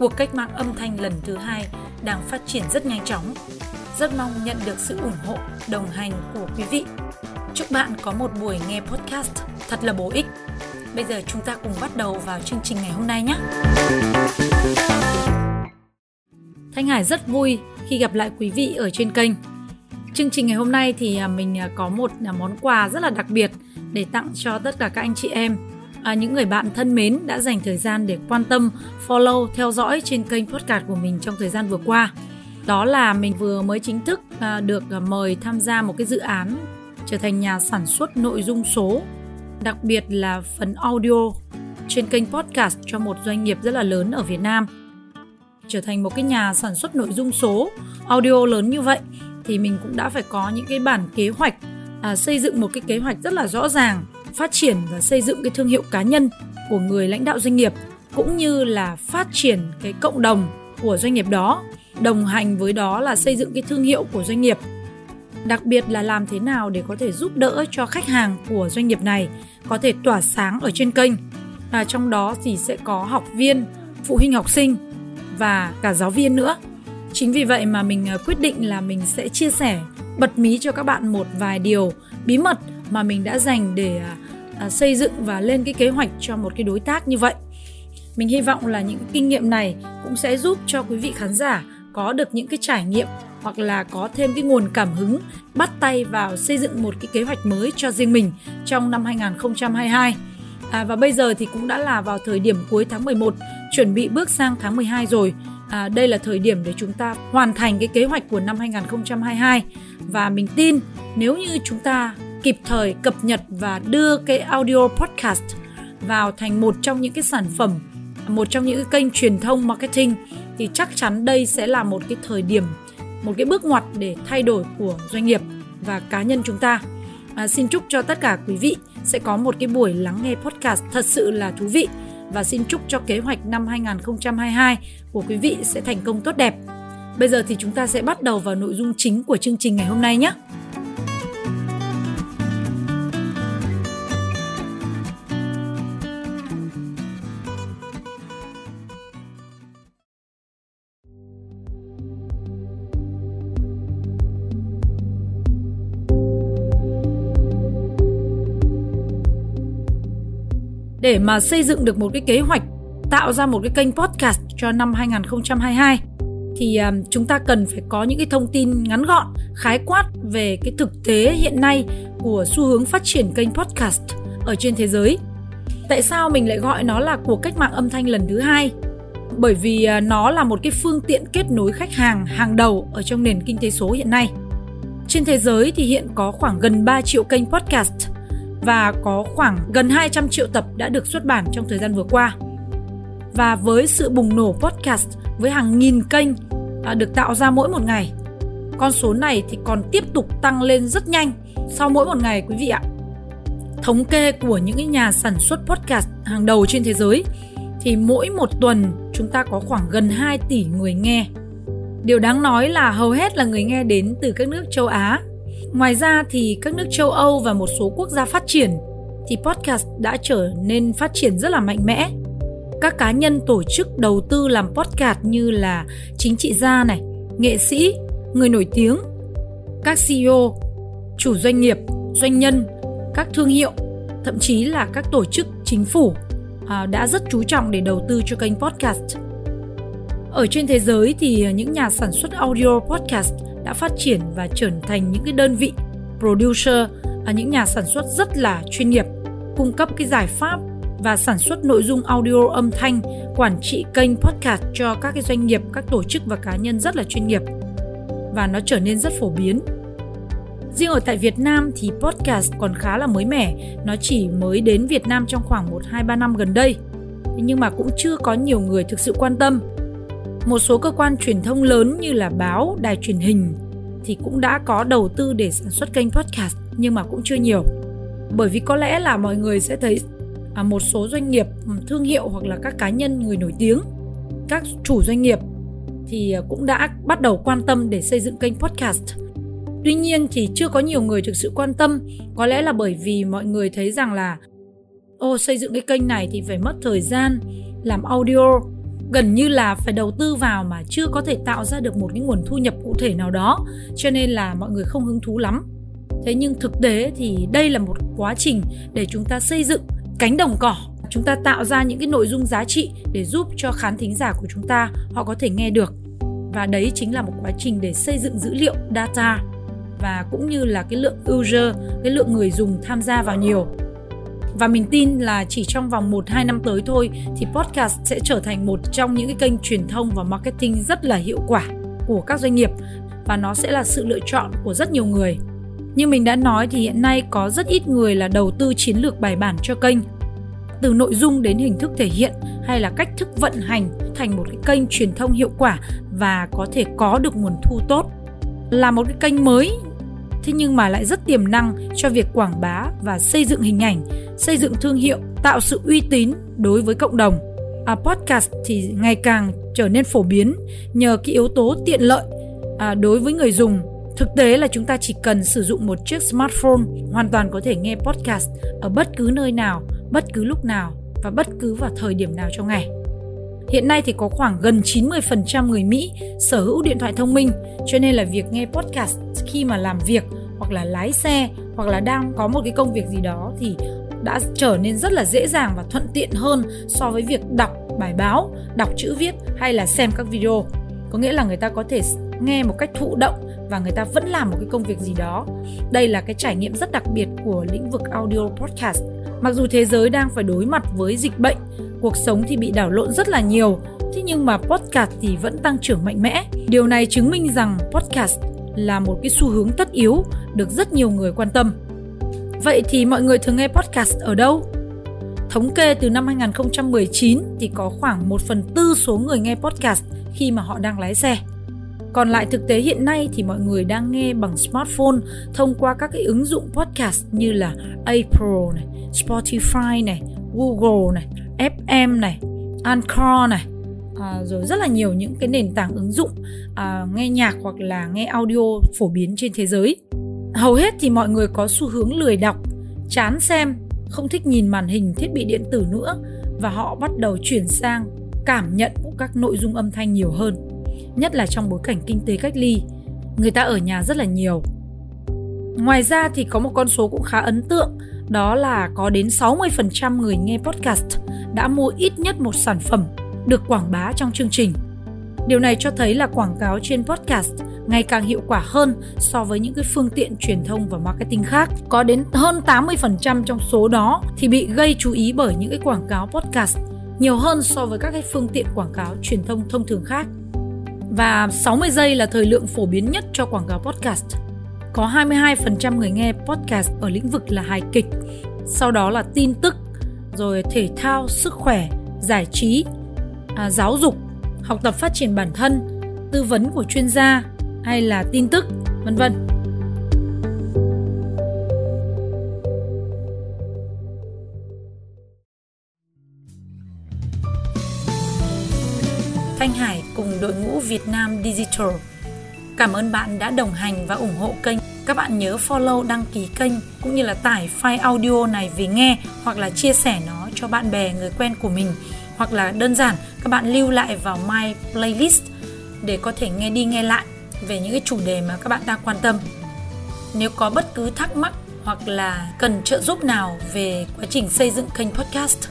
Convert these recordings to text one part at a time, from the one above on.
cuộc cách mạng âm thanh lần thứ hai đang phát triển rất nhanh chóng. Rất mong nhận được sự ủng hộ, đồng hành của quý vị. Chúc bạn có một buổi nghe podcast thật là bổ ích. Bây giờ chúng ta cùng bắt đầu vào chương trình ngày hôm nay nhé. Thanh Hải rất vui khi gặp lại quý vị ở trên kênh. Chương trình ngày hôm nay thì à, mình à, có một à, món quà rất là đặc biệt để tặng cho tất cả các anh chị em à, những người bạn thân mến đã dành thời gian để quan tâm, follow, theo dõi trên kênh podcast của mình trong thời gian vừa qua. Đó là mình vừa mới chính thức à, được à, mời tham gia một cái dự án trở thành nhà sản xuất nội dung số, đặc biệt là phần audio trên kênh podcast cho một doanh nghiệp rất là lớn ở Việt Nam. Trở thành một cái nhà sản xuất nội dung số audio lớn như vậy thì mình cũng đã phải có những cái bản kế hoạch à, xây dựng một cái kế hoạch rất là rõ ràng phát triển và xây dựng cái thương hiệu cá nhân của người lãnh đạo doanh nghiệp cũng như là phát triển cái cộng đồng của doanh nghiệp đó đồng hành với đó là xây dựng cái thương hiệu của doanh nghiệp. Đặc biệt là làm thế nào để có thể giúp đỡ cho khách hàng của doanh nghiệp này có thể tỏa sáng ở trên kênh. À, trong đó thì sẽ có học viên phụ huynh học sinh và cả giáo viên nữa. Chính vì vậy mà mình à, quyết định là mình sẽ chia sẻ bật mí cho các bạn một vài điều bí mật mà mình đã dành để à, à, xây dựng và lên cái kế hoạch cho một cái đối tác như vậy mình hy vọng là những kinh nghiệm này cũng sẽ giúp cho quý vị khán giả có được những cái trải nghiệm hoặc là có thêm cái nguồn cảm hứng bắt tay vào xây dựng một cái kế hoạch mới cho riêng mình trong năm 2022. À, và bây giờ thì cũng đã là vào thời điểm cuối tháng 11, chuẩn bị bước sang tháng 12 rồi. À, đây là thời điểm để chúng ta hoàn thành cái kế hoạch của năm 2022 và mình tin nếu như chúng ta kịp thời cập nhật và đưa cái audio podcast vào thành một trong những cái sản phẩm một trong những cái kênh truyền thông marketing thì chắc chắn đây sẽ là một cái thời điểm một cái bước ngoặt để thay đổi của doanh nghiệp và cá nhân chúng ta à, xin chúc cho tất cả quý vị sẽ có một cái buổi lắng nghe podcast thật sự là thú vị và xin chúc cho kế hoạch năm 2022 của quý vị sẽ thành công tốt đẹp. Bây giờ thì chúng ta sẽ bắt đầu vào nội dung chính của chương trình ngày hôm nay nhé. Để mà xây dựng được một cái kế hoạch tạo ra một cái kênh podcast cho năm 2022 thì um, chúng ta cần phải có những cái thông tin ngắn gọn, khái quát về cái thực tế hiện nay của xu hướng phát triển kênh podcast ở trên thế giới. Tại sao mình lại gọi nó là cuộc cách mạng âm thanh lần thứ hai? Bởi vì uh, nó là một cái phương tiện kết nối khách hàng hàng đầu ở trong nền kinh tế số hiện nay. Trên thế giới thì hiện có khoảng gần 3 triệu kênh podcast và có khoảng gần 200 triệu tập đã được xuất bản trong thời gian vừa qua. Và với sự bùng nổ podcast với hàng nghìn kênh à, được tạo ra mỗi một ngày, con số này thì còn tiếp tục tăng lên rất nhanh sau mỗi một ngày quý vị ạ. Thống kê của những nhà sản xuất podcast hàng đầu trên thế giới thì mỗi một tuần chúng ta có khoảng gần 2 tỷ người nghe. Điều đáng nói là hầu hết là người nghe đến từ các nước châu Á Ngoài ra thì các nước châu Âu và một số quốc gia phát triển thì podcast đã trở nên phát triển rất là mạnh mẽ. Các cá nhân tổ chức đầu tư làm podcast như là chính trị gia này, nghệ sĩ, người nổi tiếng, các CEO, chủ doanh nghiệp, doanh nhân, các thương hiệu, thậm chí là các tổ chức chính phủ à, đã rất chú trọng để đầu tư cho kênh podcast. Ở trên thế giới thì những nhà sản xuất audio podcast đã phát triển và trở thành những cái đơn vị producer là những nhà sản xuất rất là chuyên nghiệp cung cấp cái giải pháp và sản xuất nội dung audio âm thanh quản trị kênh podcast cho các cái doanh nghiệp các tổ chức và cá nhân rất là chuyên nghiệp. Và nó trở nên rất phổ biến. Riêng ở tại Việt Nam thì podcast còn khá là mới mẻ, nó chỉ mới đến Việt Nam trong khoảng 1 2 3 năm gần đây. Nhưng mà cũng chưa có nhiều người thực sự quan tâm một số cơ quan truyền thông lớn như là báo, đài truyền hình thì cũng đã có đầu tư để sản xuất kênh podcast nhưng mà cũng chưa nhiều. Bởi vì có lẽ là mọi người sẽ thấy à, một số doanh nghiệp ừ, thương hiệu hoặc là các cá nhân người nổi tiếng, các chủ doanh nghiệp thì à, cũng đã bắt đầu quan tâm để xây dựng kênh podcast. Tuy nhiên thì chưa có nhiều người thực sự quan tâm, có lẽ là bởi vì mọi người thấy rằng là ô xây dựng cái kênh này thì phải mất thời gian làm audio gần như là phải đầu tư vào mà chưa có thể tạo ra được một cái nguồn thu nhập cụ thể nào đó, cho nên là mọi người không hứng thú lắm. Thế nhưng thực tế thì đây là một quá trình để chúng ta xây dựng cánh đồng cỏ. Chúng ta tạo ra những cái nội dung giá trị để giúp cho khán thính giả của chúng ta họ có thể nghe được. Và đấy chính là một quá trình để xây dựng dữ liệu, data và cũng như là cái lượng user, cái lượng người dùng tham gia vào nhiều và mình tin là chỉ trong vòng 1-2 năm tới thôi thì podcast sẽ trở thành một trong những cái kênh truyền thông và marketing rất là hiệu quả của các doanh nghiệp và nó sẽ là sự lựa chọn của rất nhiều người. Như mình đã nói thì hiện nay có rất ít người là đầu tư chiến lược bài bản cho kênh. Từ nội dung đến hình thức thể hiện hay là cách thức vận hành thành một cái kênh truyền thông hiệu quả và có thể có được nguồn thu tốt. Là một cái kênh mới thế nhưng mà lại rất tiềm năng cho việc quảng bá và xây dựng hình ảnh, xây dựng thương hiệu, tạo sự uy tín đối với cộng đồng. À, podcast thì ngày càng trở nên phổ biến nhờ cái yếu tố tiện lợi à, đối với người dùng. Thực tế là chúng ta chỉ cần sử dụng một chiếc smartphone hoàn toàn có thể nghe podcast ở bất cứ nơi nào, bất cứ lúc nào và bất cứ vào thời điểm nào trong ngày. Hiện nay thì có khoảng gần 90% người Mỹ sở hữu điện thoại thông minh, cho nên là việc nghe podcast khi mà làm việc hoặc là lái xe hoặc là đang có một cái công việc gì đó thì đã trở nên rất là dễ dàng và thuận tiện hơn so với việc đọc bài báo, đọc chữ viết hay là xem các video. Có nghĩa là người ta có thể nghe một cách thụ động và người ta vẫn làm một cái công việc gì đó. Đây là cái trải nghiệm rất đặc biệt của lĩnh vực audio podcast. Mặc dù thế giới đang phải đối mặt với dịch bệnh, cuộc sống thì bị đảo lộn rất là nhiều, thế nhưng mà podcast thì vẫn tăng trưởng mạnh mẽ. Điều này chứng minh rằng podcast là một cái xu hướng tất yếu được rất nhiều người quan tâm. Vậy thì mọi người thường nghe podcast ở đâu? Thống kê từ năm 2019 thì có khoảng 1 phần tư số người nghe podcast khi mà họ đang lái xe. Còn lại thực tế hiện nay thì mọi người đang nghe bằng smartphone thông qua các cái ứng dụng podcast như là Apple này, Spotify này, Google này, FM này, Anchor này, à, rồi rất là nhiều những cái nền tảng ứng dụng à, nghe nhạc hoặc là nghe audio phổ biến trên thế giới. Hầu hết thì mọi người có xu hướng lười đọc, chán xem, không thích nhìn màn hình thiết bị điện tử nữa và họ bắt đầu chuyển sang cảm nhận các nội dung âm thanh nhiều hơn, nhất là trong bối cảnh kinh tế cách ly, người ta ở nhà rất là nhiều. Ngoài ra thì có một con số cũng khá ấn tượng, đó là có đến 60% người nghe podcast đã mua ít nhất một sản phẩm được quảng bá trong chương trình. Điều này cho thấy là quảng cáo trên podcast ngày càng hiệu quả hơn so với những cái phương tiện truyền thông và marketing khác. Có đến hơn 80% trong số đó thì bị gây chú ý bởi những cái quảng cáo podcast nhiều hơn so với các cái phương tiện quảng cáo truyền thông thông thường khác. Và 60 giây là thời lượng phổ biến nhất cho quảng cáo podcast. Có 22% người nghe podcast ở lĩnh vực là hài kịch, sau đó là tin tức, rồi thể thao, sức khỏe, giải trí, à, giáo dục, học tập phát triển bản thân, tư vấn của chuyên gia hay là tin tức, vân vân. Thanh Hải cùng đội ngũ Việt Nam Digital. Cảm ơn bạn đã đồng hành và ủng hộ kênh. Các bạn nhớ follow đăng ký kênh cũng như là tải file audio này về nghe hoặc là chia sẻ nó cho bạn bè người quen của mình hoặc là đơn giản các bạn lưu lại vào my playlist để có thể nghe đi nghe lại về những cái chủ đề mà các bạn đang quan tâm. Nếu có bất cứ thắc mắc hoặc là cần trợ giúp nào về quá trình xây dựng kênh podcast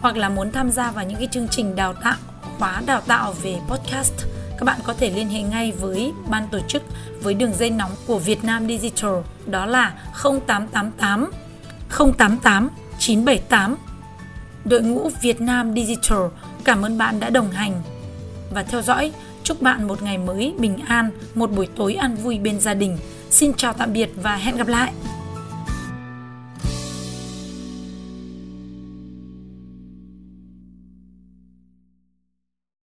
hoặc là muốn tham gia vào những cái chương trình đào tạo, khóa đào tạo về podcast, các bạn có thể liên hệ ngay với ban tổ chức với đường dây nóng của Việt Nam Digital đó là 0888 088 978 đội ngũ Việt Nam Digital cảm ơn bạn đã đồng hành và theo dõi. Chúc bạn một ngày mới bình an, một buổi tối an vui bên gia đình. Xin chào tạm biệt và hẹn gặp lại.